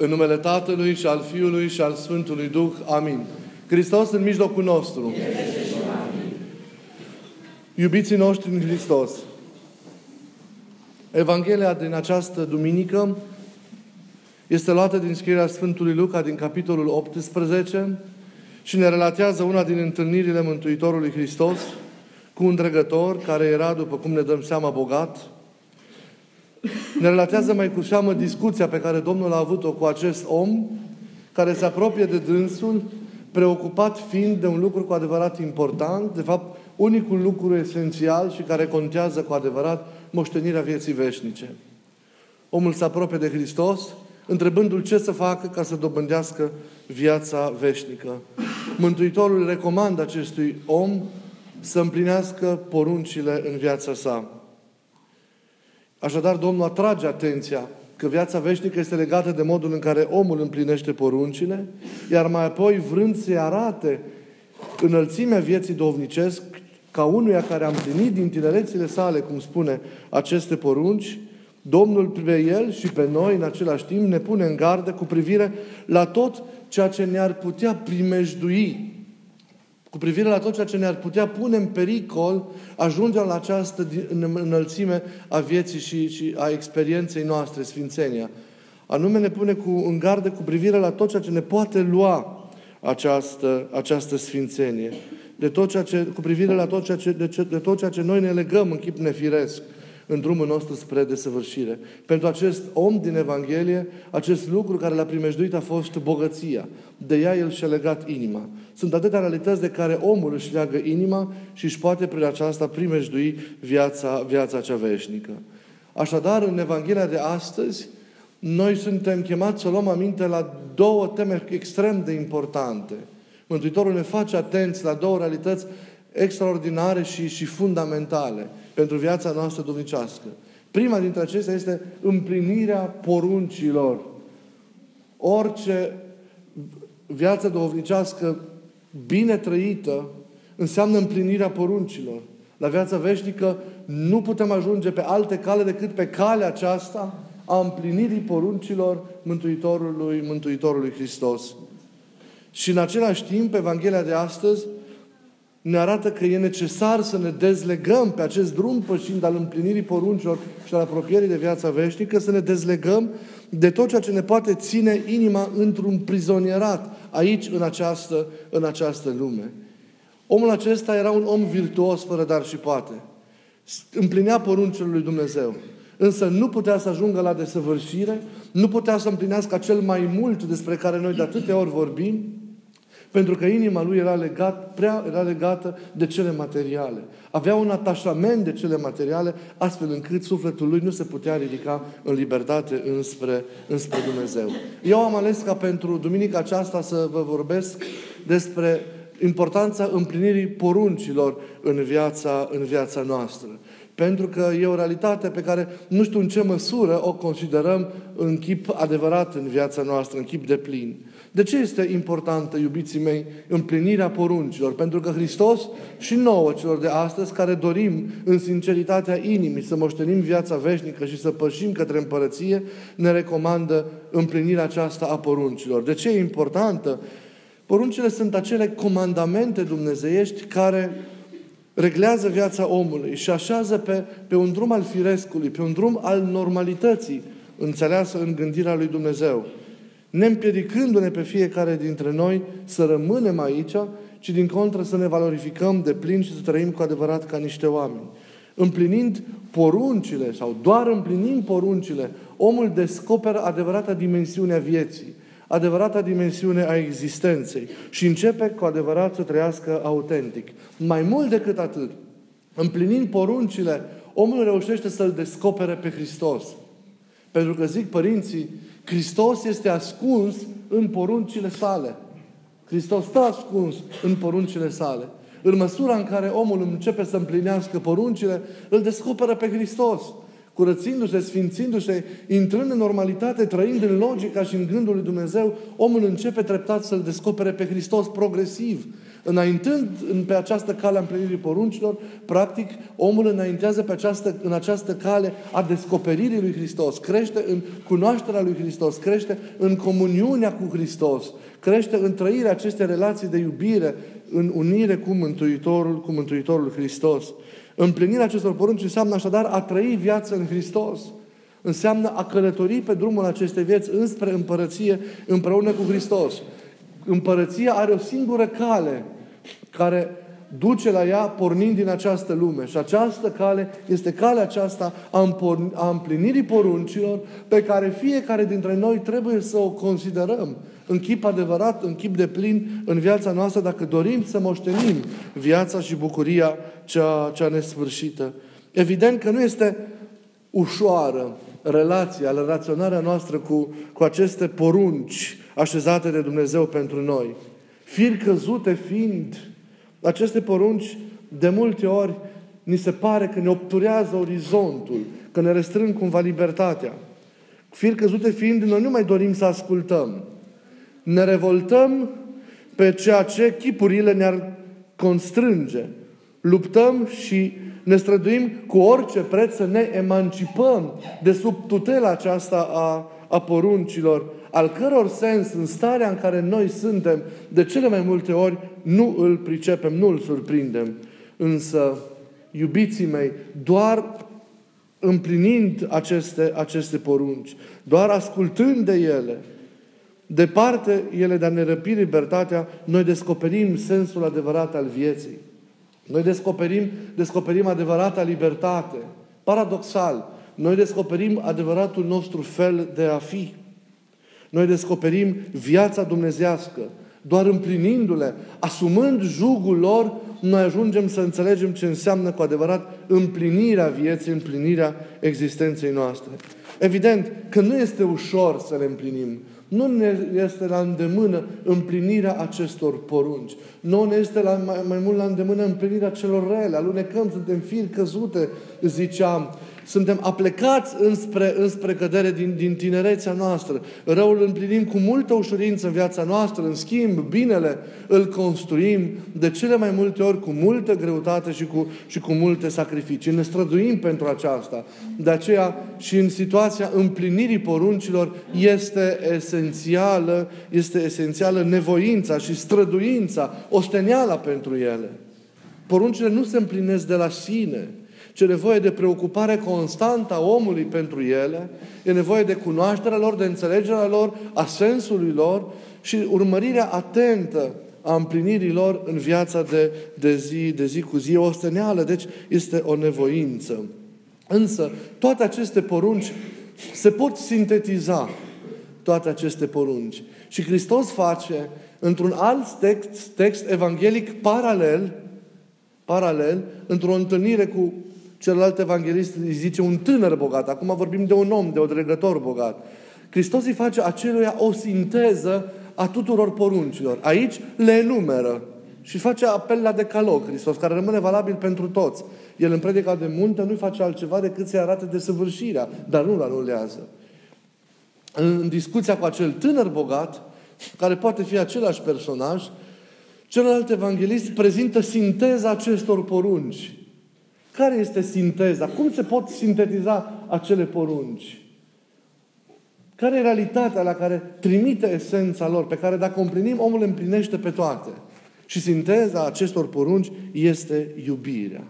În numele Tatălui și al Fiului și al Sfântului Duh. Amin. Hristos în mijlocul nostru. Iubiții noștri în Hristos. Evanghelia din această duminică este luată din scrierea Sfântului Luca din capitolul 18 și ne relatează una din întâlnirile Mântuitorului Hristos cu un dregător care era, după cum ne dăm seama, bogat, ne relatează mai cu seamă discuția pe care Domnul a avut-o cu acest om care se apropie de dânsul, preocupat fiind de un lucru cu adevărat important, de fapt, unicul lucru esențial și care contează cu adevărat moștenirea vieții veșnice. Omul se apropie de Hristos, întrebându-l ce să facă ca să dobândească viața veșnică. Mântuitorul recomandă acestui om să împlinească poruncile în viața sa. Așadar, Domnul atrage atenția că viața veșnică este legată de modul în care omul împlinește poruncile, iar mai apoi, vrând să-i arate înălțimea vieții dovnicesc, ca unuia care a împlinit din tinerețile sale, cum spune, aceste porunci, Domnul pe el și pe noi, în același timp, ne pune în gardă cu privire la tot ceea ce ne-ar putea primejdui cu privire la tot ceea ce ne-ar putea pune în pericol ajungem la această înălțime a vieții și, și a experienței noastre, Sfințenia. Anume ne pune cu, în gardă cu privire la tot ceea ce ne poate lua această, această Sfințenie. De tot ceea ce, cu privire la tot ceea ce, de, ce, de tot ceea ce noi ne legăm în chip nefiresc în drumul nostru spre desăvârșire. Pentru acest om din Evanghelie, acest lucru care l-a primejduit a fost bogăția. De ea el și-a legat inima. Sunt atâtea realități de care omul își leagă inima și își poate prin aceasta primejdui viața, viața cea veșnică. Așadar, în Evanghelia de astăzi, noi suntem chemați să luăm aminte la două teme extrem de importante. Mântuitorul ne face atenți la două realități extraordinare și, și fundamentale pentru viața noastră duhovnicească. Prima dintre acestea este împlinirea poruncilor. Orice viață duhovnicească bine trăită înseamnă împlinirea poruncilor. La viața veșnică nu putem ajunge pe alte cale decât pe calea aceasta a împlinirii poruncilor Mântuitorului, Mântuitorului Hristos. Și în același timp, Evanghelia de astăzi ne arată că e necesar să ne dezlegăm pe acest drum pășind al împlinirii poruncilor și al apropierii de viața veșnică, să ne dezlegăm de tot ceea ce ne poate ține inima într-un prizonierat aici, în această, în această lume. Omul acesta era un om virtuos, fără dar și poate. Împlinea poruncile lui Dumnezeu. Însă nu putea să ajungă la desăvârșire, nu putea să împlinească acel mai mult despre care noi de atâtea ori vorbim, pentru că inima lui era, legat, prea, era legată de cele materiale. Avea un atașament de cele materiale, astfel încât sufletul lui nu se putea ridica în libertate înspre, înspre Dumnezeu. Eu am ales ca pentru duminica aceasta să vă vorbesc despre importanța împlinirii poruncilor în viața, în viața noastră. Pentru că e o realitate pe care nu știu în ce măsură o considerăm în chip adevărat în viața noastră, în chip de plin. De ce este importantă, iubiții mei, împlinirea poruncilor? Pentru că Hristos și nouă celor de astăzi, care dorim în sinceritatea inimii să moștenim viața veșnică și să pășim către împărăție, ne recomandă împlinirea aceasta a poruncilor. De ce e importantă? Poruncile sunt acele comandamente dumnezeiești care reglează viața omului și așează pe, pe un drum al firescului, pe un drum al normalității, înțeleasă în gândirea lui Dumnezeu ne împiedicându-ne pe fiecare dintre noi să rămânem aici, ci din contră să ne valorificăm de plin și să trăim cu adevărat ca niște oameni. Împlinind poruncile sau doar împlinind poruncile, omul descoperă adevărata dimensiune a vieții, adevărata dimensiune a existenței și începe cu adevărat să trăiască autentic. Mai mult decât atât, împlinind poruncile, omul reușește să-L descopere pe Hristos. Pentru că zic părinții, Hristos este ascuns în poruncile sale. Hristos stă ascuns în poruncile sale. În măsura în care omul începe să împlinească poruncile, îl descoperă pe Hristos. Curățindu-se, sfințindu-se, intrând în normalitate, trăind în logica și în gândul lui Dumnezeu, omul începe treptat să-L descopere pe Hristos progresiv. Înaintând în, pe această cale a împlinirii poruncilor, practic, omul înaintează pe această, în această cale a descoperirii lui Hristos, crește în cunoașterea lui Hristos, crește în comuniunea cu Hristos, crește în trăirea acestei relații de iubire, în unire cu Mântuitorul, cu Mântuitorul Hristos. Împlinirea acestor porunci înseamnă așadar a trăi viața în Hristos. Înseamnă a călători pe drumul acestei vieți înspre împărăție împreună cu Hristos. Împărăția are o singură cale care duce la ea pornind din această lume. Și această cale este calea aceasta a împlinirii poruncilor pe care fiecare dintre noi trebuie să o considerăm în chip adevărat, în chip de plin în viața noastră dacă dorim să moștenim viața și bucuria cea, cea nesfârșită. Evident că nu este ușoară relația, relaționarea noastră cu, cu aceste porunci așezate de Dumnezeu pentru noi. Fir căzute fiind, aceste porunci de multe ori ni se pare că ne obturează orizontul, că ne restrâng cumva libertatea. Fir căzute fiind, noi nu mai dorim să ascultăm. Ne revoltăm pe ceea ce chipurile ne-ar constrânge. Luptăm și ne străduim cu orice preț să ne emancipăm de sub tutela aceasta a, a poruncilor, al căror sens în starea în care noi suntem, de cele mai multe ori nu îl pricepem, nu îl surprindem. Însă, iubiții mei, doar împlinind aceste, aceste porunci, doar ascultând de ele, departe ele de a ne răpi libertatea, noi descoperim sensul adevărat al vieții. Noi descoperim, descoperim adevărata libertate. Paradoxal, noi descoperim adevăratul nostru fel de a fi. Noi descoperim viața dumnezească. Doar împlinindu-le, asumând jugul lor, noi ajungem să înțelegem ce înseamnă cu adevărat împlinirea vieții, împlinirea existenței noastre. Evident că nu este ușor să le împlinim. Nu ne este la îndemână împlinirea acestor porunci. Nu ne este la, mai, mai mult la îndemână împlinirea celor rele. Alunecăm, suntem firi căzute, ziceam. Suntem aplecați înspre, înspre cădere din, din tinerețea noastră. Răul împlinim cu multă ușurință în viața noastră, în schimb, binele îl construim de cele mai multe ori cu multă greutate și cu, și cu multe sacrificii. Ne străduim pentru aceasta. De aceea și în situația împlinirii poruncilor este esențială, este esențială nevoința și străduința, osteneala pentru ele. Poruncile nu se împlinesc de la sine, ci e nevoie de preocupare constantă a omului pentru ele, e nevoie de cunoașterea lor, de înțelegerea lor, a sensului lor și urmărirea atentă a împlinirii lor în viața de, de, zi, de zi cu zi, o osteneală, deci este o nevoință. Însă, toate aceste porunci se pot sintetiza, toate aceste porunci. Și Hristos face, într-un alt text, text evanghelic paralel, paralel, într-o întâlnire cu celălalt evanghelist îi zice un tânăr bogat. Acum vorbim de un om, de un dregător bogat. Hristos îi face aceluia o sinteză a tuturor poruncilor. Aici le enumeră și face apel la decalog Hristos, care rămâne valabil pentru toți. El în predica de munte nu face altceva decât să-i arate desăvârșirea, dar nu-l anulează. În discuția cu acel tânăr bogat, care poate fi același personaj, celălalt evanghelist prezintă sinteza acestor porunci. Care este sinteza? Cum se pot sintetiza acele porunci? Care e realitatea la care trimite esența lor, pe care dacă o împlinim, omul împlinește pe toate? Și sinteza acestor porunci este iubirea.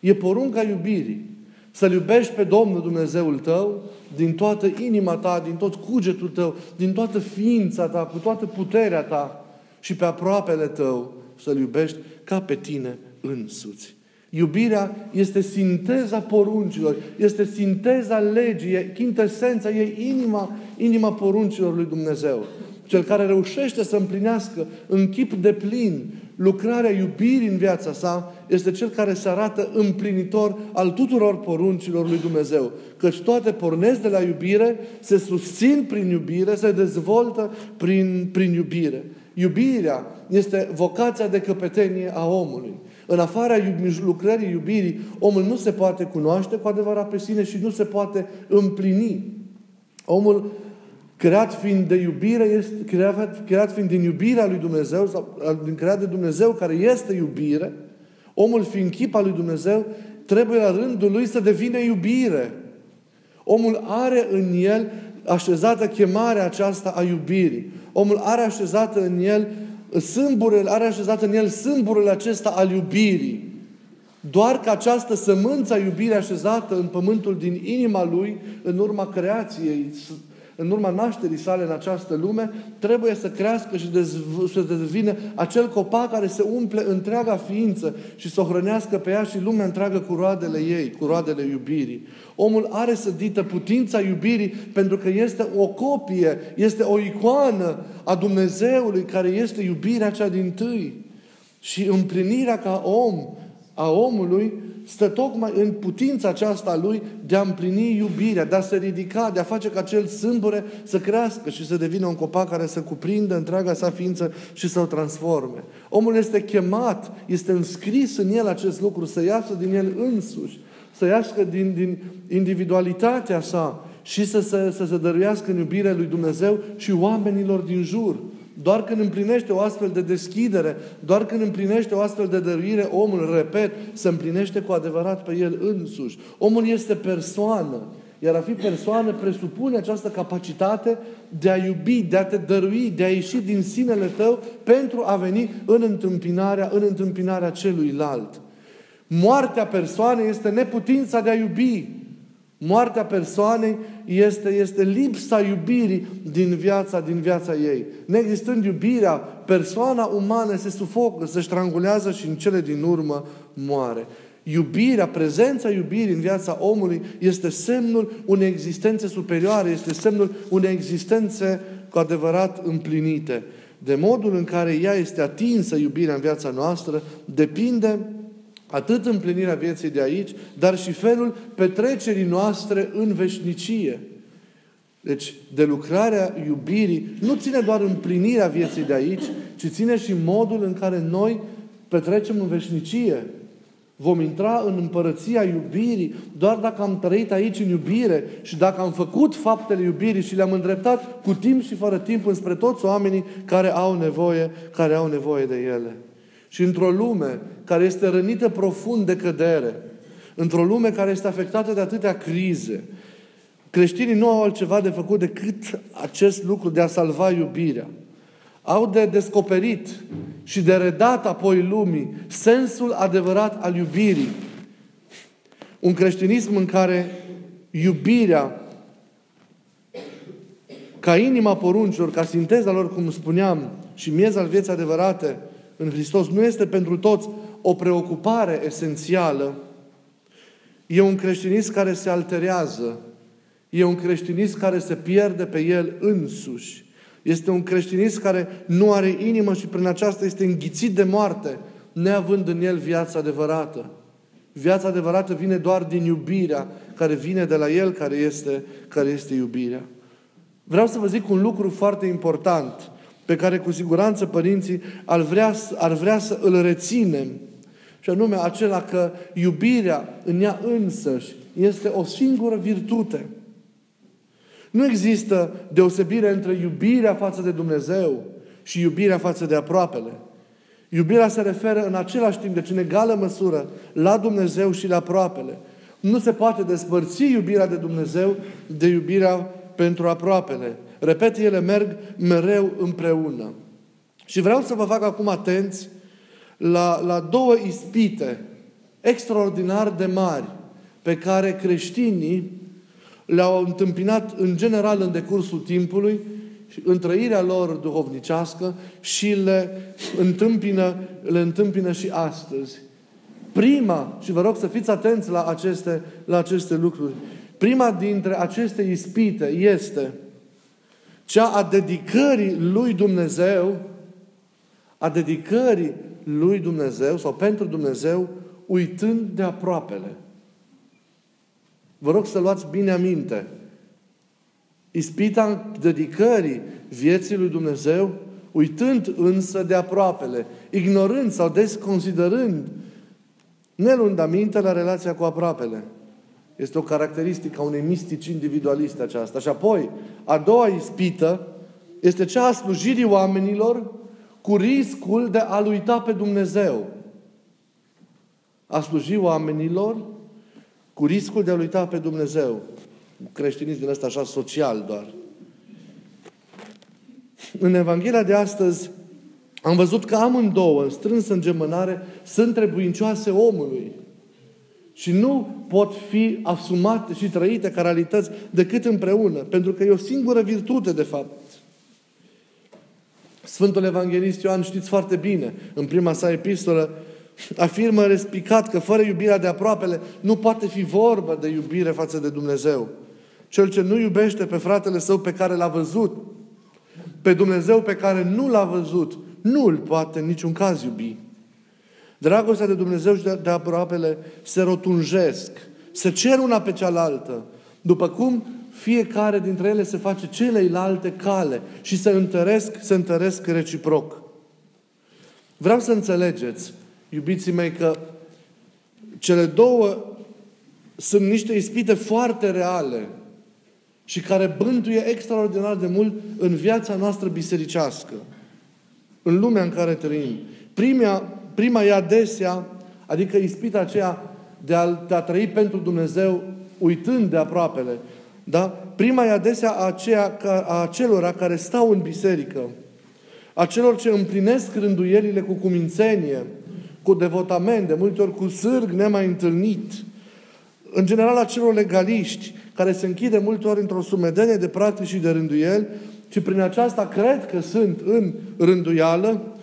E porunca iubirii. Să-L iubești pe Domnul Dumnezeul tău din toată inima ta, din tot cugetul tău, din toată ființa ta, cu toată puterea ta și pe aproapele tău să-L iubești ca pe tine însuți. Iubirea este sinteza poruncilor, este sinteza legii, e chintesența, e inima, inima poruncilor lui Dumnezeu. Cel care reușește să împlinească în chip de plin lucrarea iubirii în viața sa, este cel care se arată împlinitor al tuturor poruncilor lui Dumnezeu. Căci toate pornesc de la iubire, se susțin prin iubire, se dezvoltă prin, prin iubire. Iubirea este vocația de căpetenie a omului. În afara lucrării iubirii, omul nu se poate cunoaște cu adevărat pe sine și nu se poate împlini. Omul creat fiind de iubire, este, creat, creat fiind din iubirea lui Dumnezeu, sau din creat de Dumnezeu care este iubire, omul fiind chip al lui Dumnezeu, trebuie la rândul lui să devină iubire. Omul are în el așezată chemarea aceasta a iubirii. Omul are așezată în el sâmburele, are așezat în el sâmburele acesta al iubirii. Doar că această sămânță a iubirii așezată în pământul din inima lui, în urma creației, în urma nașterii sale în această lume, trebuie să crească și să devină acel copac care se umple întreaga ființă și să o hrănească pe ea și lumea întreagă cu roadele ei, cu roadele iubirii. Omul are sădită putința iubirii pentru că este o copie, este o icoană a Dumnezeului care este iubirea cea din tâi. Și împlinirea ca om a omului stă tocmai în putința aceasta a lui de a împlini iubirea, de a se ridica, de a face ca acel sâmbure să crească și să devină un copac care să cuprindă întreaga sa ființă și să o transforme. Omul este chemat, este înscris în el acest lucru, să iasă din el însuși, să iasă din, din individualitatea sa și să se, să se dăruiască în iubirea lui Dumnezeu și oamenilor din jur. Doar când împlinește o astfel de deschidere, doar când împlinește o astfel de dăruire, omul, repet, se împlinește cu adevărat pe el însuși. Omul este persoană. Iar a fi persoană presupune această capacitate de a iubi, de a te dărui, de a ieși din sinele tău pentru a veni în întâmpinarea, în întâmpinarea celuilalt. Moartea persoanei este neputința de a iubi. Moartea persoanei este, este lipsa iubirii din viața, din viața ei. Neexistând iubirea, persoana umană se sufocă, se strangulează și în cele din urmă moare. Iubirea, prezența iubirii în viața omului este semnul unei existențe superioare, este semnul unei existențe cu adevărat împlinite. De modul în care ea este atinsă, iubirea în viața noastră, depinde Atât împlinirea vieții de aici, dar și felul petrecerii noastre în veșnicie. Deci, de lucrarea iubirii nu ține doar împlinirea vieții de aici, ci ține și modul în care noi petrecem în veșnicie. Vom intra în împărăția iubirii doar dacă am trăit aici în iubire și dacă am făcut faptele iubirii și le-am îndreptat cu timp și fără timp înspre toți oamenii care au nevoie, care au nevoie de ele. Și într-o lume care este rănită profund de cădere, într-o lume care este afectată de atâtea crize, creștinii nu au altceva de făcut decât acest lucru de a salva iubirea. Au de descoperit și de redat apoi lumii sensul adevărat al iubirii. Un creștinism în care iubirea ca inima poruncilor, ca sinteza lor, cum spuneam, și miez al vieții adevărate, în Hristos nu este pentru toți o preocupare esențială. E un creștinism care se alterează. E un creștinism care se pierde pe el însuși. Este un creștinism care nu are inimă și prin aceasta este înghițit de moarte, neavând în el viața adevărată. Viața adevărată vine doar din iubirea care vine de la El, care este, care este iubirea. Vreau să vă zic un lucru foarte important pe care cu siguranță părinții ar vrea, ar vrea să îl reținem. Și anume acela că iubirea în ea însăși este o singură virtute. Nu există deosebire între iubirea față de Dumnezeu și iubirea față de aproapele. Iubirea se referă în același timp, deci în egală măsură, la Dumnezeu și la aproapele. Nu se poate despărți iubirea de Dumnezeu de iubirea pentru aproapele. Repet, ele merg mereu împreună. Și vreau să vă fac acum atenți la, la două ispite extraordinar de mari pe care creștinii le-au întâmpinat în general în decursul timpului și în trăirea lor duhovnicească și le întâmpină, le întâmpină și astăzi. Prima, și vă rog să fiți atenți la aceste, la aceste lucruri, prima dintre aceste ispite este cea a dedicării lui Dumnezeu, a dedicării lui Dumnezeu sau pentru Dumnezeu, uitând de aproapele. Vă rog să luați bine aminte. Ispita dedicării vieții lui Dumnezeu, uitând însă de aproapele, ignorând sau desconsiderând, ne luând aminte la relația cu aproapele. Este o caracteristică a unei mistici individualiste aceasta. Și apoi, a doua ispită este cea a slujirii oamenilor cu riscul de a-L uita pe Dumnezeu. A sluji oamenilor cu riscul de a-L uita pe Dumnezeu. Creștinism din ăsta așa social doar. În Evanghelia de astăzi am văzut că amândouă, în strânsă îngemânare, sunt trebuincioase omului. Și nu pot fi asumate și trăite ca realități decât împreună. Pentru că e o singură virtute, de fapt. Sfântul Evanghelist Ioan, știți foarte bine, în prima sa epistolă, afirmă respicat că fără iubirea de aproapele nu poate fi vorbă de iubire față de Dumnezeu. Cel ce nu iubește pe fratele său pe care l-a văzut, pe Dumnezeu pe care nu l-a văzut, nu îl poate în niciun caz iubi. Dragostea de Dumnezeu și de, de aproapele se rotunjesc, se cer una pe cealaltă, după cum fiecare dintre ele se face celeilalte cale și se întăresc, se întăresc reciproc. Vreau să înțelegeți, iubiții mei, că cele două sunt niște ispite foarte reale și care bântuie extraordinar de mult în viața noastră bisericească, în lumea în care trăim. Prima, prima e adesea, adică ispita aceea de a, de a trăi pentru Dumnezeu, uitând de aproapele. Da? Prima e adesea aceea, a celor care stau în biserică, a celor ce împlinesc rânduielile cu cumințenie, cu devotament, de multe ori cu sârg nemai întâlnit, în general a celor legaliști, care se închide multe ori într-o sumedenie de practici și de rânduieli, și prin aceasta cred că sunt în rânduială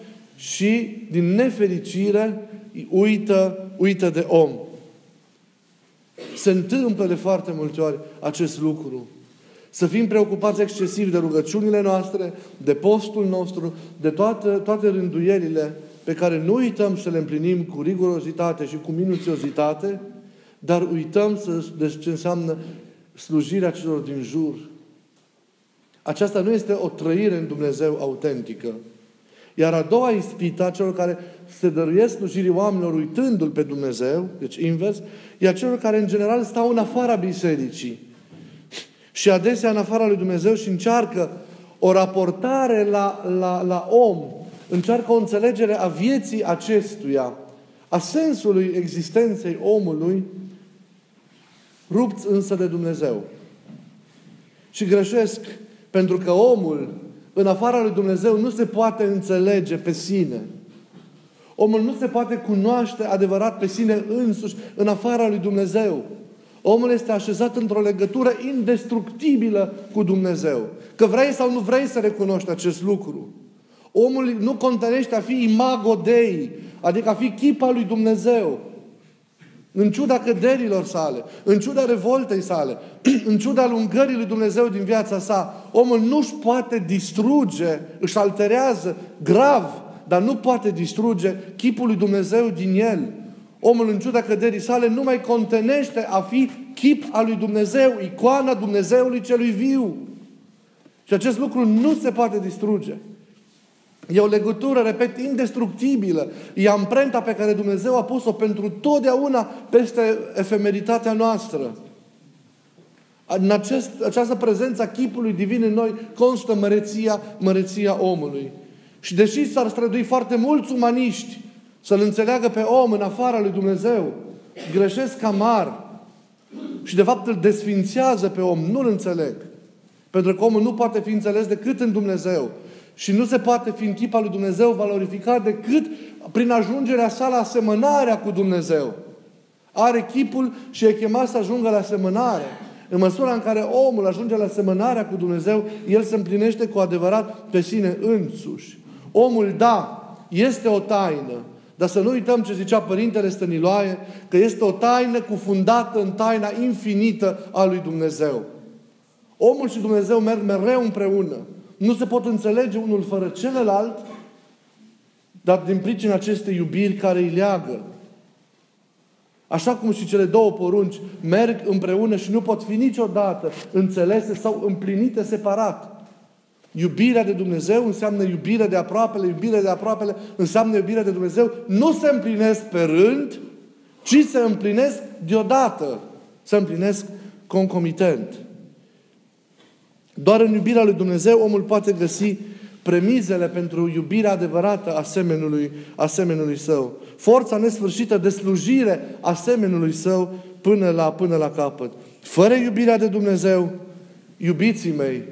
și din nefericire uită, uită de om. Se întâmplă de foarte multe ori acest lucru. Să fim preocupați excesiv de rugăciunile noastre, de postul nostru, de toate, toate rânduielile pe care nu uităm să le împlinim cu rigurozitate și cu minuțiozitate, dar uităm să, de ce înseamnă slujirea celor din jur. Aceasta nu este o trăire în Dumnezeu autentică. Iar a doua ispită a celor care se dăruiesc slujirii oamenilor uitându-L pe Dumnezeu, deci invers, e a celor care în general stau în afara bisericii. Și adesea în afara lui Dumnezeu și încearcă o raportare la, la, la om, încearcă o înțelegere a vieții acestuia, a sensului existenței omului, rupți însă de Dumnezeu. Și greșesc pentru că omul, în afara lui Dumnezeu, nu se poate înțelege pe sine. Omul nu se poate cunoaște adevărat pe sine însuși în afara lui Dumnezeu. Omul este așezat într-o legătură indestructibilă cu Dumnezeu. Că vrei sau nu vrei să recunoști acest lucru. Omul nu contenește a fi imago Dei, adică a fi chipa lui Dumnezeu. În ciuda căderilor sale, în ciuda revoltei sale, în ciuda lungării lui Dumnezeu din viața sa, omul nu-și poate distruge, își alterează grav, dar nu poate distruge chipul lui Dumnezeu din el. Omul, în ciuda căderii sale, nu mai contenește a fi chip al lui Dumnezeu, icoana Dumnezeului celui viu. Și acest lucru nu se poate distruge. E o legătură, repet, indestructibilă. E amprenta pe care Dumnezeu a pus-o pentru totdeauna peste efemeritatea noastră. În acest, această prezență a chipului divin în noi constă măreția, măreția omului. Și deși s-ar strădui foarte mulți umaniști să-L înțeleagă pe om în afara lui Dumnezeu, greșesc amar și de fapt îl desfințează pe om, nu-l înțeleg. Pentru că omul nu poate fi înțeles decât în Dumnezeu. Și nu se poate fi în chipa lui Dumnezeu valorificat decât prin ajungerea sa la asemănarea cu Dumnezeu. Are chipul și e chemat să ajungă la asemănare. În măsura în care omul ajunge la asemănarea cu Dumnezeu, el se împlinește cu adevărat pe sine însuși. Omul, da, este o taină, dar să nu uităm ce zicea Părintele Stăniloae, că este o taină cufundată în taina infinită a lui Dumnezeu. Omul și Dumnezeu merg mereu împreună. Nu se pot înțelege unul fără celălalt, dar din pricina acestei iubiri care îi leagă. Așa cum și cele două porunci merg împreună și nu pot fi niciodată înțelese sau împlinite separat. Iubirea de Dumnezeu înseamnă iubirea de aproapele, iubirea de aproapele înseamnă iubirea de Dumnezeu. Nu se împlinesc pe rând, ci se împlinesc deodată. Se împlinesc concomitent. Doar în iubirea lui Dumnezeu omul poate găsi premizele pentru iubirea adevărată a semenului, a semenului său. Forța nesfârșită de slujire a semenului său până la, până la capăt. Fără iubirea de Dumnezeu, iubiții mei,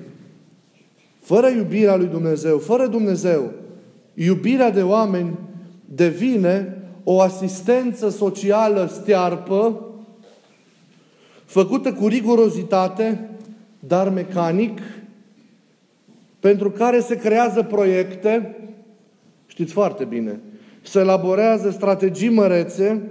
fără iubirea lui Dumnezeu, fără Dumnezeu, iubirea de oameni devine o asistență socială stearpă, făcută cu rigurozitate, dar mecanic, pentru care se creează proiecte, știți foarte bine, se elaborează strategii mărețe,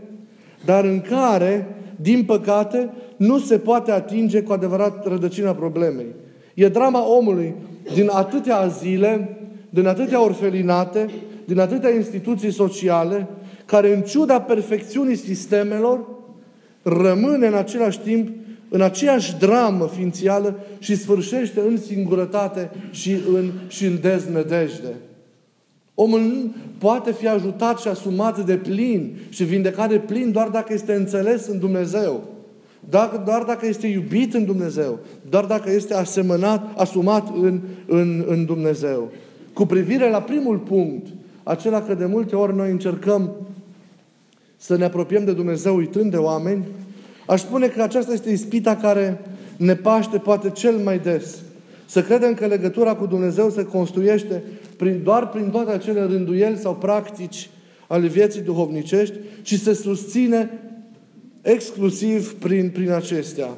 dar în care, din păcate, nu se poate atinge cu adevărat rădăcina problemei. E drama omului din atâtea azile, din atâtea orfelinate, din atâtea instituții sociale, care în ciuda perfecțiunii sistemelor, rămâne în același timp în aceeași dramă ființială și sfârșește în singurătate și în, și în deznădejde. Omul nu poate fi ajutat și asumat de plin și vindecat de plin doar dacă este înțeles în Dumnezeu. Doar, doar dacă este iubit în Dumnezeu. Doar dacă este asemănat, asumat în, în, în Dumnezeu. Cu privire la primul punct, acela că de multe ori noi încercăm să ne apropiem de Dumnezeu uitând de oameni, Aș spune că aceasta este ispita care ne paște poate cel mai des. Să credem că legătura cu Dumnezeu se construiește prin, doar prin toate acele rânduieli sau practici ale vieții duhovnicești și se susține exclusiv prin, prin acestea.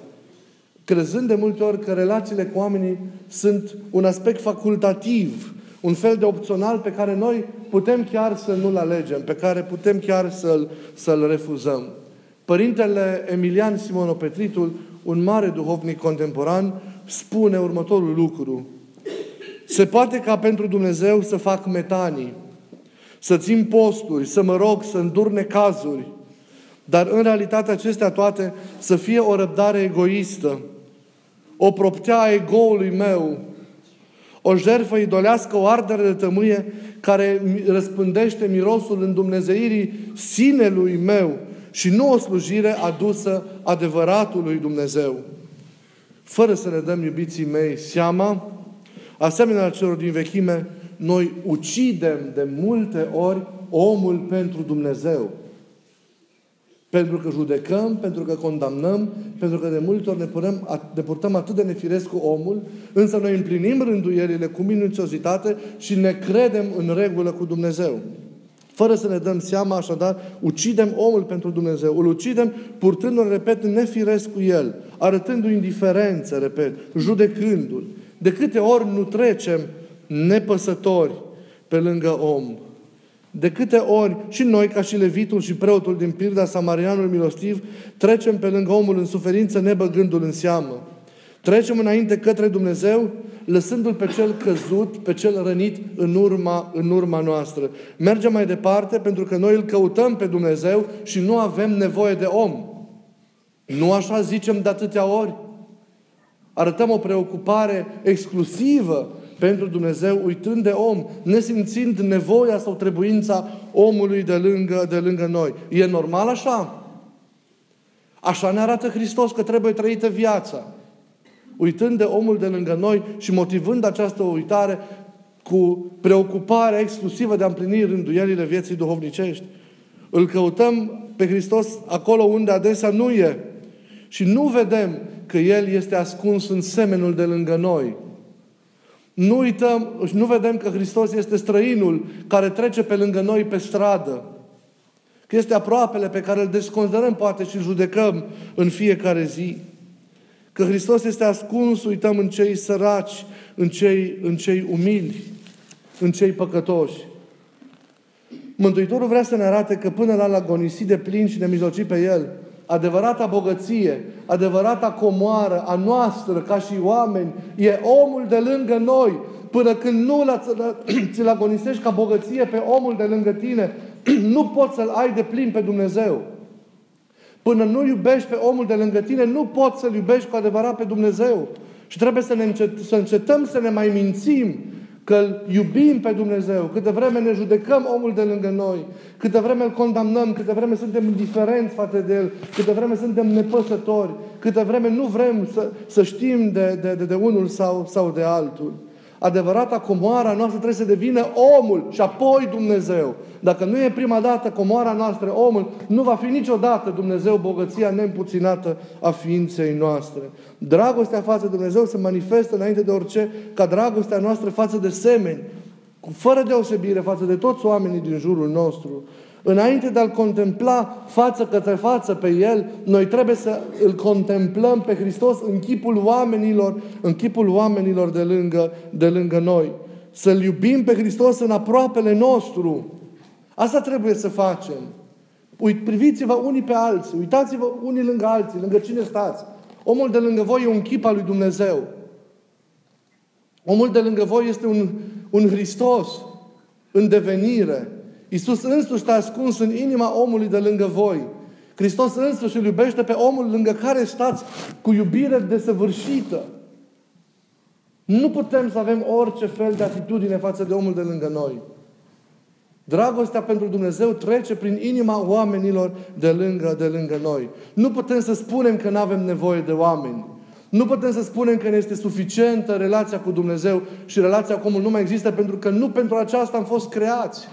Crezând de multe ori că relațiile cu oamenii sunt un aspect facultativ, un fel de opțional pe care noi putem chiar să nu-l alegem, pe care putem chiar să-l, să-l refuzăm. Părintele Emilian Simonopetritul, un mare duhovnic contemporan, spune următorul lucru. Se poate ca pentru Dumnezeu să fac metanii, să țin posturi, să mă rog, să îndur necazuri, dar în realitate acestea toate să fie o răbdare egoistă, o proptea a egoului meu, o jertfă idolească, o ardere de tămâie care răspândește mirosul îndumnezeirii sinelui meu, și nu o slujire adusă adevăratului Dumnezeu. Fără să ne dăm, iubiții mei, seama, asemenea celor din vechime, noi ucidem de multe ori omul pentru Dumnezeu. Pentru că judecăm, pentru că condamnăm, pentru că de multe ori ne, purăm, ne purtăm atât de nefiresc cu omul, însă noi împlinim rânduierile cu minuțiozitate și ne credem în regulă cu Dumnezeu. Fără să ne dăm seama, așadar, ucidem omul pentru Dumnezeu. Îl ucidem purtându-l, repet, nefiresc cu el, arătându-i indiferență, repet, judecându-l. De câte ori nu trecem nepăsători pe lângă om? De câte ori și noi, ca și levitul și preotul din Pilda Samarianului Milostiv, trecem pe lângă omul în suferință nebăgându-l în seamă? Trecem înainte către Dumnezeu lăsându-l pe cel căzut, pe cel rănit în urma, în urma noastră. Mergem mai departe pentru că noi îl căutăm pe Dumnezeu și nu avem nevoie de om. Nu așa zicem de atâtea ori? Arătăm o preocupare exclusivă pentru Dumnezeu, uitând de om, nesimțind nevoia sau trebuința omului de lângă, de lângă noi. E normal așa? Așa ne arată Hristos că trebuie trăită viața uitând de omul de lângă noi și motivând această uitare cu preocuparea exclusivă de a împlini rânduielile vieții duhovnicești. Îl căutăm pe Hristos acolo unde adesea nu e. Și nu vedem că El este ascuns în semenul de lângă noi. Nu uităm, nu vedem că Hristos este străinul care trece pe lângă noi pe stradă. Că este aproapele pe care îl desconsiderăm poate și judecăm în fiecare zi. Că Hristos este ascuns, uităm, în cei săraci, în cei, în cei umili, în cei păcătoși. Mântuitorul vrea să ne arate că până la agonisi de plin și mijloci pe El, adevărata bogăție, adevărata comoară a noastră ca și oameni, e omul de lângă noi. Până când nu ți-l agonisești ca bogăție pe omul de lângă tine, nu poți să-l ai de plin pe Dumnezeu. Până nu iubești pe omul de lângă tine, nu poți să-L iubești cu adevărat pe Dumnezeu. Și trebuie să, ne încet, să încetăm să ne mai mințim că îl iubim pe Dumnezeu, câte vreme ne judecăm omul de lângă noi, câte vreme îl condamnăm, câte vreme suntem indiferenți față de el, câte vreme suntem nepăsători, câte vreme nu vrem să, să știm de, de, de, de unul sau, sau de altul. Adevărata comoara noastră trebuie să devină omul și apoi Dumnezeu. Dacă nu e prima dată comoara noastră omul, nu va fi niciodată Dumnezeu bogăția neîmpuținată a ființei noastre. Dragostea față de Dumnezeu se manifestă înainte de orice ca dragostea noastră față de semeni, cu fără deosebire față de toți oamenii din jurul nostru. Înainte de a-L contempla față către față pe El, noi trebuie să îl contemplăm pe Hristos în chipul oamenilor, în chipul oamenilor de lângă, de lângă noi. Să-L iubim pe Hristos în aproapele nostru. Asta trebuie să facem. Uit, priviți-vă unii pe alții, uitați-vă unii lângă alții, lângă cine stați. Omul de lângă voi e un chip al lui Dumnezeu. Omul de lângă voi este un, un Hristos în devenire. Iisus însuși s-a ascuns în inima omului de lângă voi. Hristos însuși îl iubește pe omul lângă care stați cu iubire desăvârșită. Nu putem să avem orice fel de atitudine față de omul de lângă noi. Dragostea pentru Dumnezeu trece prin inima oamenilor de lângă, de lângă noi. Nu putem să spunem că nu avem nevoie de oameni. Nu putem să spunem că ne este suficientă relația cu Dumnezeu și relația cu omul nu mai există pentru că nu pentru aceasta am fost creați.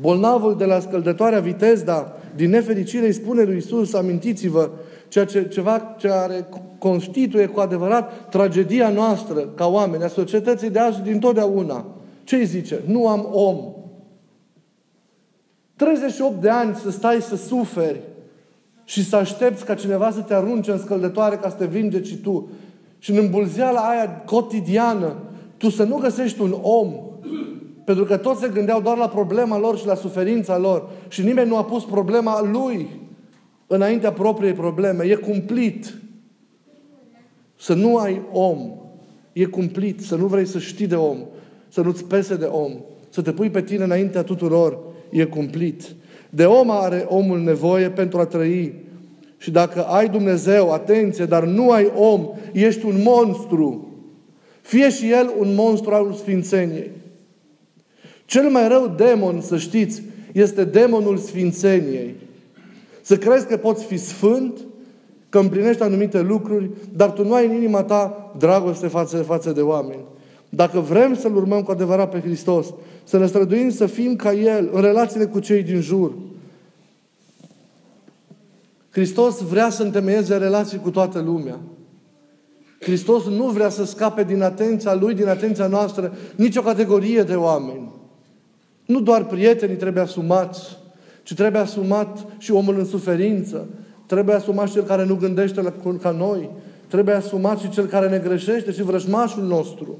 Bolnavul de la scăldătoarea Vitezda, din nefericire, îi spune lui Isus, amintiți-vă, ceea ce, ceva ce are, constituie cu adevărat tragedia noastră ca oameni, a societății de azi din totdeauna. Ce îi zice? Nu am om. 38 de ani să stai să suferi și să aștepți ca cineva să te arunce în scăldătoare ca să te vindeci și tu. Și în îmbulzeala aia cotidiană, tu să nu găsești un om pentru că toți se gândeau doar la problema lor și la suferința lor. Și nimeni nu a pus problema lui înaintea propriei probleme. E cumplit. Să nu ai om. E cumplit. Să nu vrei să știi de om. Să nu-ți pese de om. Să te pui pe tine înaintea tuturor. E cumplit. De om are omul nevoie pentru a trăi. Și dacă ai Dumnezeu, atenție, dar nu ai om, ești un monstru. Fie și el un monstru al sfințeniei. Cel mai rău demon, să știți, este demonul sfințeniei. Să crezi că poți fi sfânt, că împlinești anumite lucruri, dar tu nu ai în inima ta dragoste față, față de oameni. Dacă vrem să-L urmăm cu adevărat pe Hristos, să ne străduim să fim ca El în relațiile cu cei din jur, Hristos vrea să întemeieze relații cu toată lumea. Hristos nu vrea să scape din atenția Lui, din atenția noastră, nicio categorie de oameni. Nu doar prietenii trebuie asumați, ci trebuie asumat și omul în suferință. Trebuie asumat și cel care nu gândește la, ca noi. Trebuie asumat și cel care ne greșește și vrăjmașul nostru.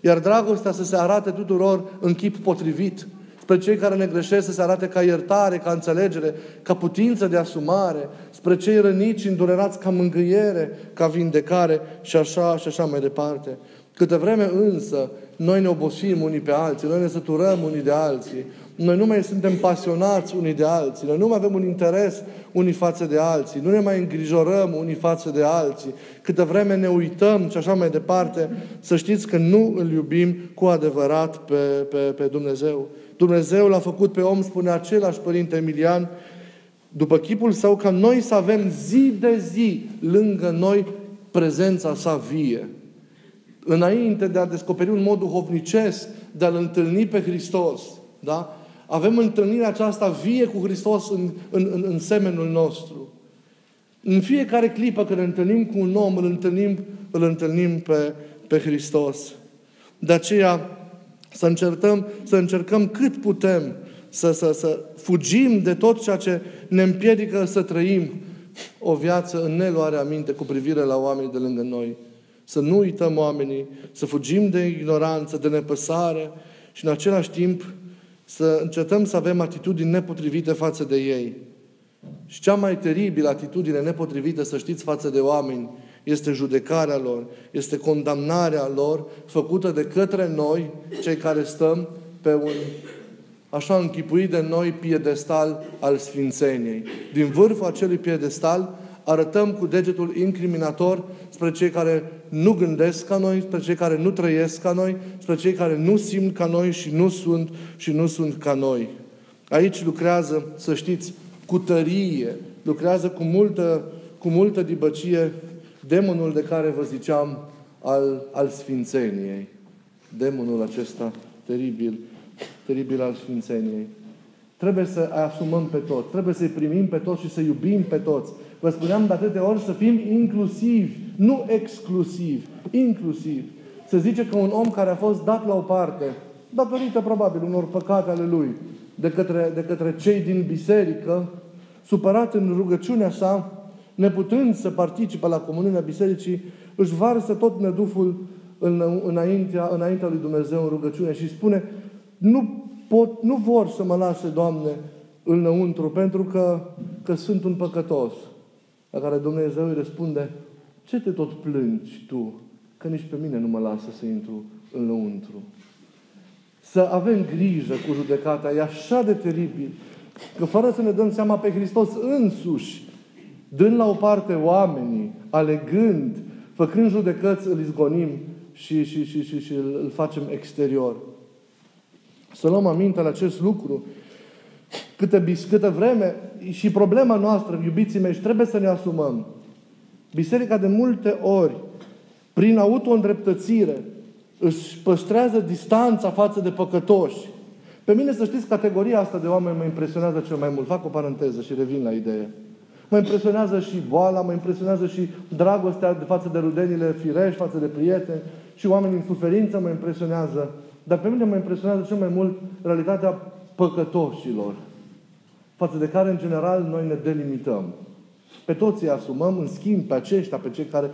Iar dragostea să se arate tuturor în chip potrivit. Spre cei care ne greșesc să se arate ca iertare, ca înțelegere, ca putință de asumare. Spre cei răniți și îndurerați ca mângâiere, ca vindecare și așa și așa mai departe. Câte vreme însă noi ne obosim unii pe alții, noi ne săturăm unii de alții, noi nu mai suntem pasionați unii de alții, noi nu mai avem un interes unii față de alții, nu ne mai îngrijorăm unii față de alții, câte vreme ne uităm și așa mai departe, să știți că nu îl iubim cu adevărat pe, pe, pe Dumnezeu. Dumnezeu l-a făcut pe om, spune același Părinte Emilian, după chipul său, ca noi să avem zi de zi lângă noi prezența sa vie înainte de a descoperi un mod duhovnicesc, de a-L întâlni pe Hristos, da? Avem întâlnirea aceasta vie cu Hristos în, în, în, în semenul nostru. În fiecare clipă când ne întâlnim cu un om, îl întâlnim, îl întâlnim pe, pe Hristos. De aceea să încercăm, să încercăm cât putem să, să, să fugim de tot ceea ce ne împiedică să trăim o viață în neluare aminte cu privire la oamenii de lângă noi să nu uităm oamenii, să fugim de ignoranță, de nepăsare și în același timp să încetăm să avem atitudini nepotrivite față de ei. Și cea mai teribilă atitudine nepotrivită, să știți, față de oameni, este judecarea lor, este condamnarea lor, făcută de către noi, cei care stăm pe un așa închipuit de noi piedestal al Sfințeniei. Din vârful acelui piedestal arătăm cu degetul incriminator spre cei care nu gândesc ca noi, spre cei care nu trăiesc ca noi, spre cei care nu simt ca noi și nu sunt și nu sunt ca noi. Aici lucrează, să știți, cu tărie, lucrează cu multă, cu multă dibăcie demonul de care vă ziceam al, al Sfințeniei. Demonul acesta teribil, teribil al Sfințeniei. Trebuie să asumăm pe toți, trebuie să-i primim pe toți și să iubim pe toți. Vă spuneam de atâtea ori să fim inclusivi, nu exclusivi, inclusiv. Se zice că un om care a fost dat la o parte, datorită probabil unor păcate ale lui, de către, de către cei din biserică, supărat în rugăciunea sa, neputând să participe la comuniunea bisericii, își varsă tot năduful în, înaintea, înaintea lui Dumnezeu în rugăciune și spune nu, pot, nu vor să mă lase, Doamne, înăuntru, pentru că, că sunt un păcătos. La care Dumnezeu îi răspunde, ce te tot plângi tu? Că nici pe mine nu mă lasă să intru înăuntru. Să avem grijă cu judecata, e așa de teribil, că fără să ne dăm seama pe Hristos însuși, dând la o parte oamenii, alegând, făcând judecăți, îl izgonim și, și, și, și, și îl facem exterior. Să luăm aminte la acest lucru. Câte, câte vreme și problema noastră, iubiții mei, și trebuie să ne asumăm. Biserica de multe ori, prin auto-îndreptățire, își păstrează distanța față de păcătoși. Pe mine, să știți, categoria asta de oameni mă impresionează cel mai mult. Fac o paranteză și revin la idee. Mă impresionează și boala, mă impresionează și dragostea de față de rudenile firești, față de prieteni, și oamenii în suferință mă impresionează. Dar pe mine mă impresionează cel mai mult realitatea păcătoșilor, față de care, în general, noi ne delimităm. Pe toți îi asumăm, în schimb, pe aceștia, pe cei care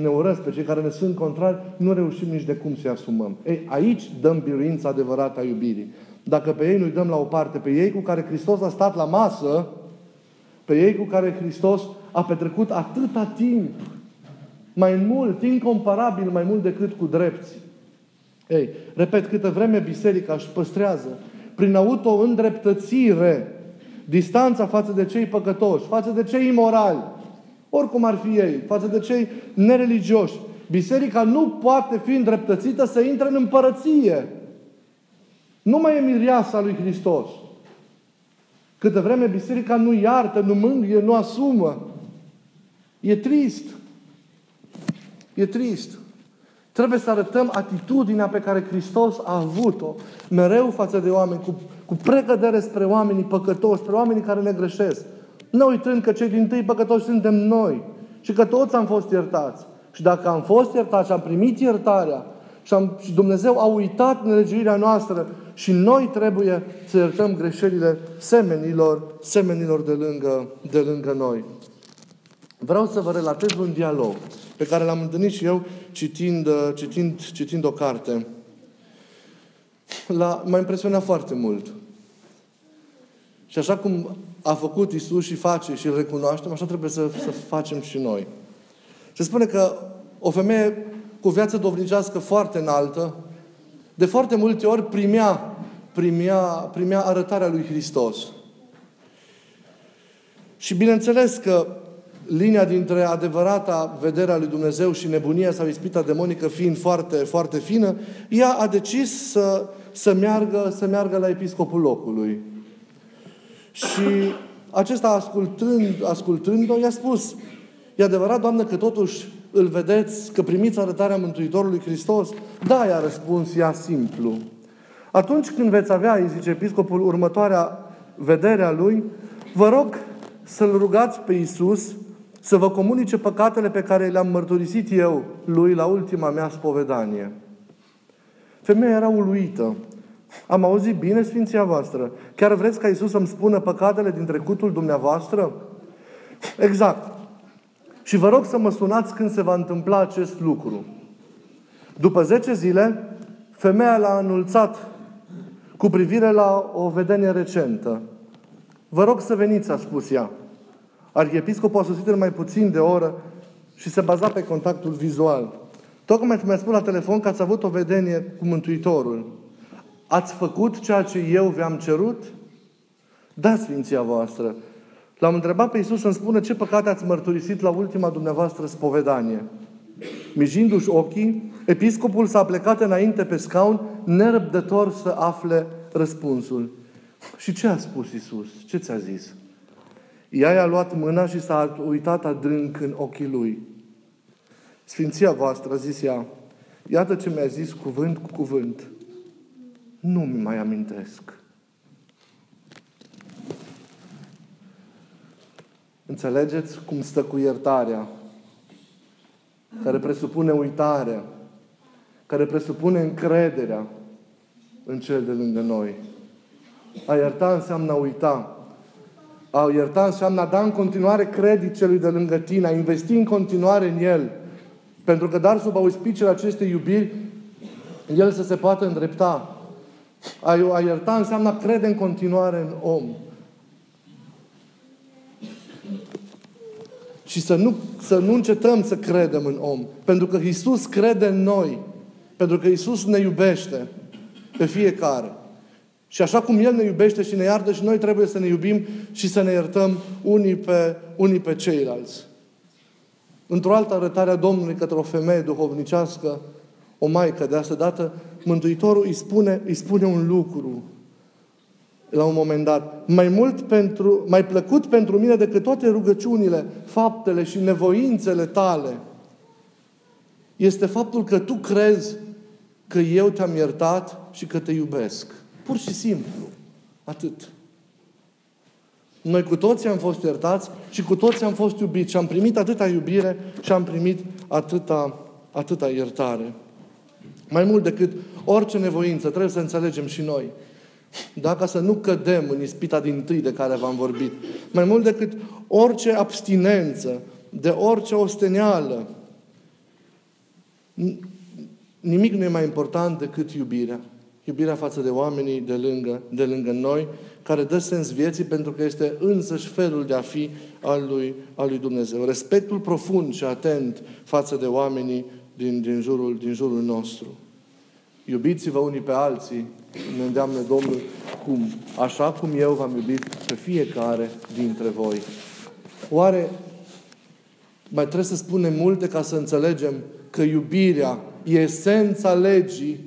ne urăsc, pe cei care ne sunt contrari, nu reușim nici de cum să-i asumăm. Ei, aici dăm biruința adevărată a iubirii. Dacă pe ei nu-i dăm la o parte, pe ei cu care Hristos a stat la masă, pe ei cu care Hristos a petrecut atâta timp, mai mult, incomparabil mai mult decât cu drepți. Ei, repet, câtă vreme biserica își păstrează prin auto-îndreptățire distanța față de cei păcătoși, față de cei imorali, oricum ar fi ei, față de cei nereligioși, biserica nu poate fi îndreptățită să intre în împărăție. Nu mai e mireasa lui Hristos. Câte vreme biserica nu iartă, nu mângâie, nu asumă, e trist. E trist. Trebuie să arătăm atitudinea pe care Hristos a avut-o mereu față de oameni, cu, cu precădere spre oamenii păcătoși, spre oamenii care ne greșesc. Nu uitând că cei din tâi păcătoși suntem noi și că toți am fost iertați. Și dacă am fost iertați și am primit iertarea și, am, și Dumnezeu a uitat nelegiuirea noastră și noi trebuie să iertăm greșelile semenilor, semenilor de lângă, de lângă noi. Vreau să vă relatez un dialog pe care l-am întâlnit și eu citind, uh, citind, citind o carte. La, m-a impresionat foarte mult. Și așa cum a făcut Isus și face și îl recunoaștem, așa trebuie să, să facem și noi. Se spune că o femeie cu viață dovnicească foarte înaltă, de foarte multe ori primea, primea, primea arătarea lui Hristos. Și bineînțeles că linia dintre adevărata vederea lui Dumnezeu și nebunia sau ispita demonică fiind foarte, foarte fină, ea a decis să, să, meargă, să meargă la episcopul locului. Și acesta, ascultând, ascultând-o, i-a spus, e adevărat, Doamnă, că totuși îl vedeți, că primiți arătarea Mântuitorului Hristos? Da, i-a răspuns ea simplu. Atunci când veți avea, îi zice episcopul, următoarea vedere a lui, vă rog să-L rugați pe Iisus să vă comunice păcatele pe care le-am mărturisit eu lui la ultima mea spovedanie. Femeia era uluită. Am auzit bine Sfinția voastră. Chiar vreți ca Iisus să-mi spună păcatele din trecutul dumneavoastră? Exact. Și vă rog să mă sunați când se va întâmpla acest lucru. După 10 zile, femeia l-a anunțat cu privire la o vedenie recentă. Vă rog să veniți, a spus ea. Arhiepiscopul a sosit în mai puțin de oră și se baza pe contactul vizual. Tocmai mi-a spus la telefon că ați avut o vedenie cu Mântuitorul. Ați făcut ceea ce eu vi-am cerut? Da, Sfinția voastră. L-am întrebat pe Iisus să-mi spună ce păcate ați mărturisit la ultima dumneavoastră spovedanie. Mijindu-și ochii, episcopul s-a plecat înainte pe scaun, nerăbdător să afle răspunsul. Și ce a spus Iisus? Ce ți-a zis? Ea i-a luat mâna și s-a uitat adânc în ochii lui. Sfinția voastră, a zis ea, iată ce mi-a zis cuvânt cu cuvânt. Nu mi mai amintesc. Înțelegeți cum stă cu iertarea, care presupune uitarea, care presupune încrederea în cel de lângă noi. A ierta înseamnă a uita. A ierta înseamnă a da în continuare credit celui de lângă tine, a investi în continuare în el. Pentru că dar sub auspiciile acestei iubiri, el să se poată îndrepta. A, a ierta înseamnă a crede în continuare în om. Și să nu, să nu încetăm să credem în om. Pentru că Isus crede în noi. Pentru că Isus ne iubește pe fiecare. Și așa cum El ne iubește și ne iartă și noi trebuie să ne iubim și să ne iertăm unii pe, unii pe ceilalți. Într-o altă arătare a Domnului către o femeie duhovnicească, o maică de asta dată, Mântuitorul îi spune, îi spune un lucru la un moment dat. Mai mult pentru, mai plăcut pentru mine decât toate rugăciunile, faptele și nevoințele tale este faptul că tu crezi că eu te-am iertat și că te iubesc. Pur și simplu. Atât. Noi cu toții am fost iertați și cu toții am fost iubiți și am primit atâta iubire și am primit atâta, atâta iertare. Mai mult decât orice nevoință, trebuie să înțelegem și noi. Dacă să nu cădem în ispita din tâi de care v-am vorbit. Mai mult decât orice abstinență, de orice osteneală. Nimic nu e mai important decât iubirea. Iubirea față de oamenii de lângă, de lângă noi, care dă sens vieții pentru că este însăși felul de a fi al lui, al lui Dumnezeu. Respectul profund și atent față de oamenii din, din, jurul, din jurul nostru. Iubiți-vă unii pe alții, ne îndeamnă Domnul, cum, așa cum eu v-am iubit pe fiecare dintre voi. Oare mai trebuie să spunem multe ca să înțelegem că iubirea e esența legii,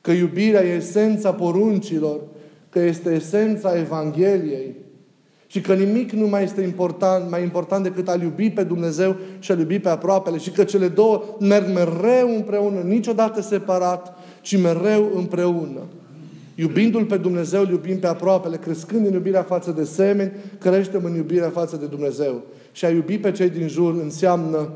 că iubirea e esența poruncilor, că este esența Evangheliei și că nimic nu mai este important, mai important decât a iubi pe Dumnezeu și a iubi pe aproapele și că cele două merg mereu împreună, niciodată separat, ci mereu împreună. Iubindu-L pe Dumnezeu, iubim pe aproapele, crescând în iubirea față de semeni, creștem în iubirea față de Dumnezeu. Și a iubi pe cei din jur înseamnă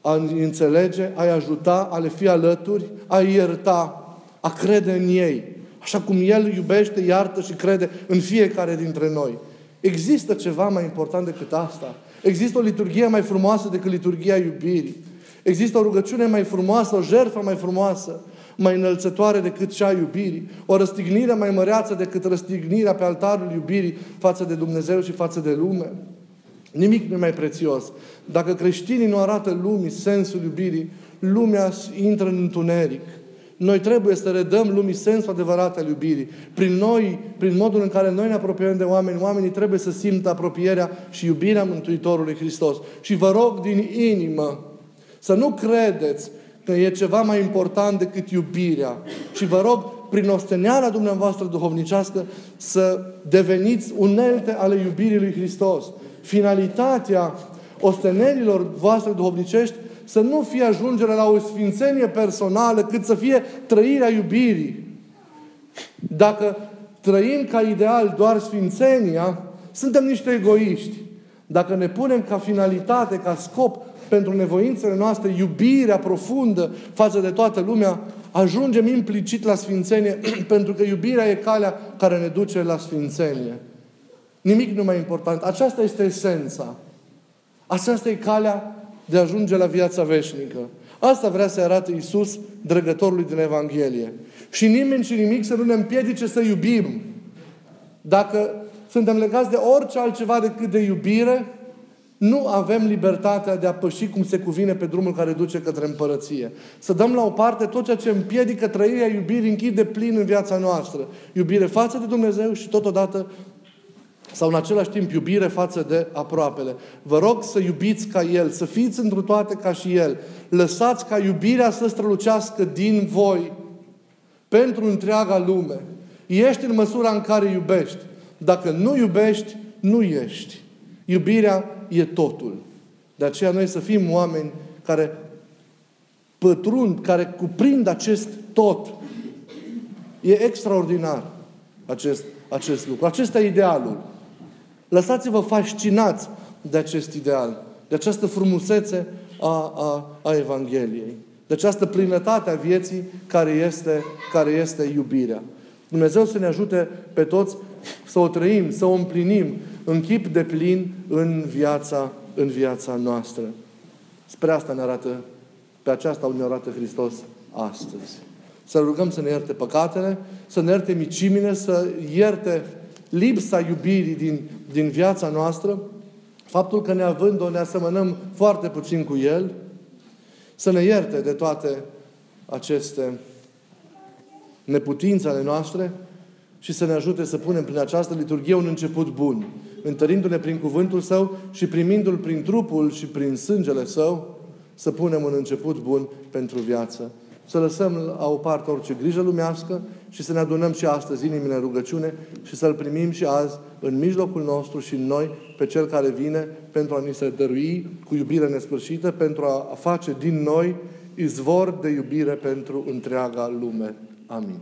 a înțelege, a-i ajuta, a le fi alături, a ierta, a crede în ei. Așa cum El iubește, iartă și crede în fiecare dintre noi. Există ceva mai important decât asta. Există o liturghie mai frumoasă decât liturghia iubirii. Există o rugăciune mai frumoasă, o jertfă mai frumoasă, mai înălțătoare decât cea a iubirii. O răstignire mai măreață decât răstignirea pe altarul iubirii față de Dumnezeu și față de lume. Nimic nu e mai prețios. Dacă creștinii nu arată lumii sensul iubirii, lumea intră în întuneric. Noi trebuie să redăm lumii sensul adevărat al iubirii. Prin noi, prin modul în care noi ne apropiem de oameni, oamenii trebuie să simtă apropierea și iubirea Mântuitorului Hristos. Și vă rog din inimă să nu credeți că e ceva mai important decât iubirea. Și vă rog, prin osteneala dumneavoastră duhovnicească, să deveniți unelte ale iubirii lui Hristos. Finalitatea ostenerilor voastre duhovnicești să nu fie ajungere la o sfințenie personală, cât să fie trăirea iubirii. Dacă trăim ca ideal doar sfințenia, suntem niște egoiști. Dacă ne punem ca finalitate, ca scop pentru nevoințele noastre, iubirea profundă față de toată lumea, ajungem implicit la sfințenie, pentru că iubirea e calea care ne duce la sfințenie. Nimic nu mai important. Aceasta este esența. Aceasta e calea de a ajunge la viața veșnică. Asta vrea să arate Iisus, drăgătorului din Evanghelie. Și nimeni și nimic să nu ne împiedice să iubim. Dacă suntem legați de orice altceva decât de iubire, nu avem libertatea de a păși cum se cuvine pe drumul care duce către împărăție. Să dăm la o parte tot ceea ce împiedică trăirea iubirii închide plin în viața noastră. Iubire față de Dumnezeu și totodată sau în același timp iubire față de aproapele. Vă rog să iubiți ca El, să fiți într toate ca și El. Lăsați ca iubirea să strălucească din voi pentru întreaga lume. Ești în măsura în care iubești. Dacă nu iubești, nu ești. Iubirea e totul. De aceea noi să fim oameni care pătrund, care cuprind acest tot. E extraordinar acest, acest lucru. Acesta e idealul. Lăsați-vă fascinați de acest ideal, de această frumusețe a, a, a Evangheliei, de această plinătate a vieții care este, care este iubirea. Dumnezeu să ne ajute pe toți să o trăim, să o împlinim în chip de plin în viața, în viața noastră. Spre asta ne arată, pe aceasta ne arată Hristos astăzi. Să rugăm să ne ierte păcatele, să ne ierte micimile, să ierte lipsa iubirii din, din viața noastră, faptul că neavând-o ne asemănăm foarte puțin cu El, să ne ierte de toate aceste neputințe ale noastre și să ne ajute să punem prin această liturghie un început bun, întărindu-ne prin cuvântul Său și primindu-L prin trupul și prin sângele Său, să punem un început bun pentru viață. Să lăsăm la o parte orice grijă lumească și să ne adunăm și astăzi inimile în rugăciune și să-L primim și azi în mijlocul nostru și în noi pe Cel care vine pentru a ni se dărui cu iubire nesfârșită, pentru a face din noi izvor de iubire pentru întreaga lume. Amin.